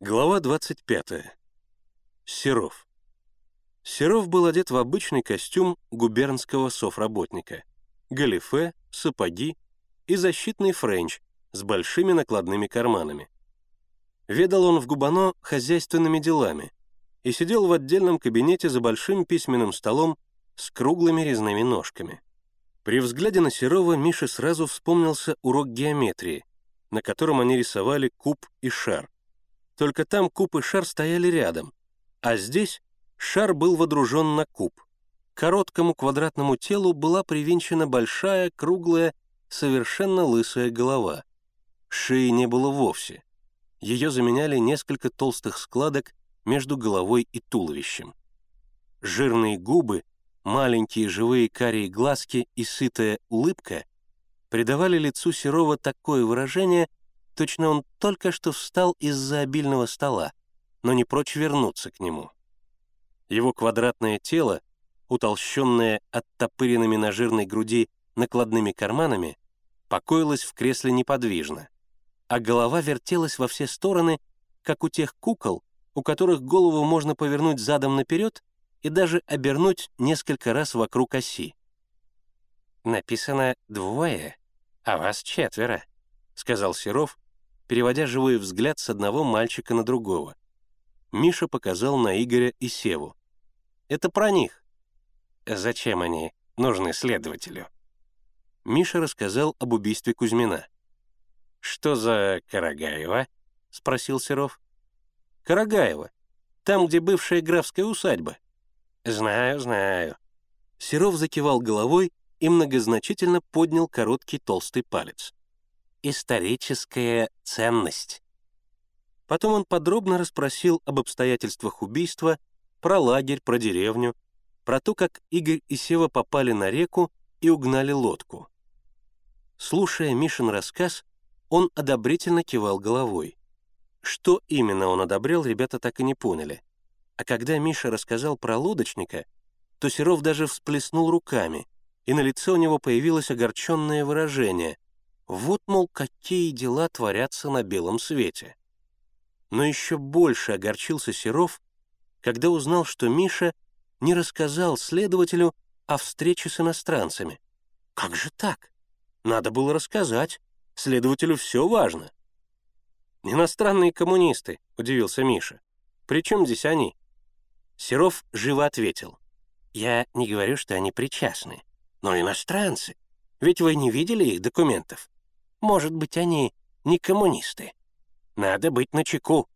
Глава 25. Серов. Серов был одет в обычный костюм губернского совработника. Галифе, сапоги и защитный френч с большими накладными карманами. Ведал он в Губоно хозяйственными делами и сидел в отдельном кабинете за большим письменным столом с круглыми резными ножками. При взгляде на Серова Мише сразу вспомнился урок геометрии, на котором они рисовали куб и шар. Только там куб и шар стояли рядом, а здесь шар был водружен на куб. К короткому квадратному телу была привинчена большая, круглая, совершенно лысая голова. Шеи не было вовсе. Ее заменяли несколько толстых складок между головой и туловищем. Жирные губы, маленькие живые карие глазки и сытая улыбка придавали лицу Серова такое выражение, точно он только что встал из-за обильного стола, но не прочь вернуться к нему. Его квадратное тело, утолщенное оттопыренными на жирной груди накладными карманами, покоилось в кресле неподвижно, а голова вертелась во все стороны, как у тех кукол, у которых голову можно повернуть задом наперед и даже обернуть несколько раз вокруг оси. «Написано «двое», а вас четверо», — сказал Серов, переводя живой взгляд с одного мальчика на другого. Миша показал на Игоря и Севу. «Это про них». «Зачем они нужны следователю?» Миша рассказал об убийстве Кузьмина. «Что за Карагаева?» — спросил Серов. «Карагаева. Там, где бывшая графская усадьба». «Знаю, знаю». Серов закивал головой и многозначительно поднял короткий толстый палец. «Историческая ценность». Потом он подробно расспросил об обстоятельствах убийства, про лагерь, про деревню, про то, как Игорь и Сева попали на реку и угнали лодку. Слушая Мишин рассказ, он одобрительно кивал головой. Что именно он одобрял, ребята так и не поняли. А когда Миша рассказал про лодочника, то Серов даже всплеснул руками, и на лице у него появилось огорченное выражение. Вот, мол, какие дела творятся на белом свете. Но еще больше огорчился Серов, когда узнал, что Миша не рассказал следователю о встрече с иностранцами. Как же так? Надо было рассказать. Следователю все важно. «Иностранные коммунисты», — удивился Миша. «При чем здесь они?» Серов живо ответил. «Я не говорю, что они причастны. Но иностранцы. Ведь вы не видели их документов. Может быть, они не коммунисты. Надо быть начеку».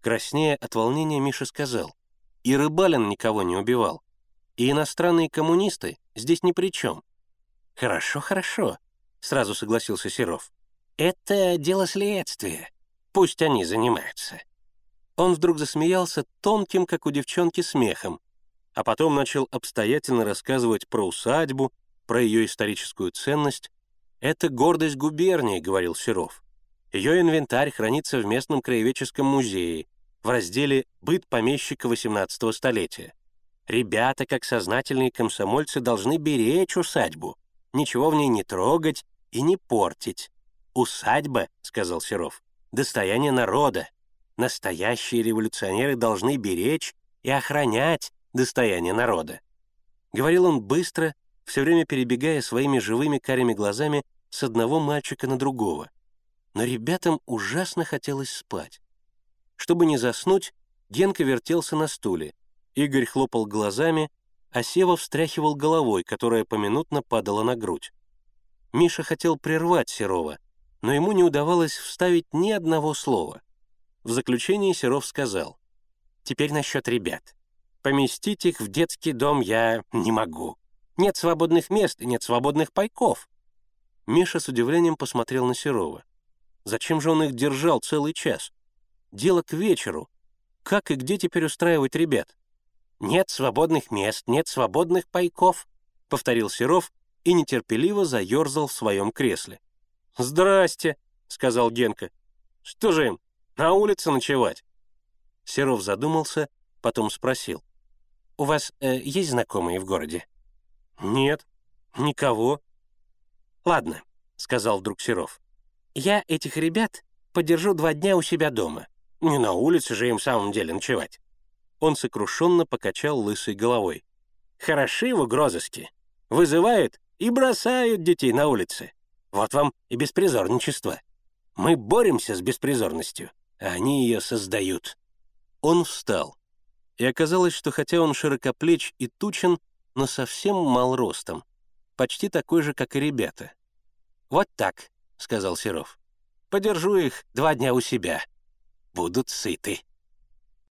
Краснея от волнения Миша сказал. «И Рыбалин никого не убивал. И иностранные коммунисты здесь ни при чем». «Хорошо, хорошо», — сразу согласился Серов. «Это дело следствия. Пусть они занимаются». Он вдруг засмеялся тонким, как у девчонки, смехом, а потом начал обстоятельно рассказывать про усадьбу, про ее историческую ценность. «Это гордость губернии», — говорил Серов. Ее инвентарь хранится в местном краеведческом музее в разделе «Быт помещика XVIII столетия». Ребята, как сознательные комсомольцы, должны беречь усадьбу, ничего в ней не трогать и не портить. «Усадьба», — сказал Серов, — «достояние народа. Настоящие революционеры должны беречь и охранять достояние народа. Говорил он быстро, все время перебегая своими живыми карими глазами с одного мальчика на другого. Но ребятам ужасно хотелось спать. Чтобы не заснуть, Генка вертелся на стуле, Игорь хлопал глазами, а Сева встряхивал головой, которая поминутно падала на грудь. Миша хотел прервать Серова, но ему не удавалось вставить ни одного слова. В заключении Серов сказал, «Теперь насчет ребят. Поместить их в детский дом я не могу. Нет свободных мест и нет свободных пайков». Миша с удивлением посмотрел на Серова. Зачем же он их держал целый час? Дело к вечеру. Как и где теперь устраивать ребят? «Нет свободных мест, нет свободных пайков», — повторил Серов и нетерпеливо заерзал в своем кресле. «Здрасте», — сказал Генка. «Что же им, на улице ночевать?» Серов задумался, потом спросил. «У вас э, есть знакомые в городе?» «Нет, никого». «Ладно», — сказал вдруг Серов. «Я этих ребят подержу два дня у себя дома. Не на улице же им в самом деле ночевать. Он сокрушенно покачал лысой головой. Хороши в угрозыске. Вызывают и бросают детей на улице. Вот вам и беспризорничество. Мы боремся с беспризорностью, а они ее создают». Он встал. И оказалось, что хотя он широкоплеч и тучен, но совсем мал ростом. Почти такой же, как и ребята. «Вот так», — сказал Серов. «Подержу их два дня у себя. Будут сыты».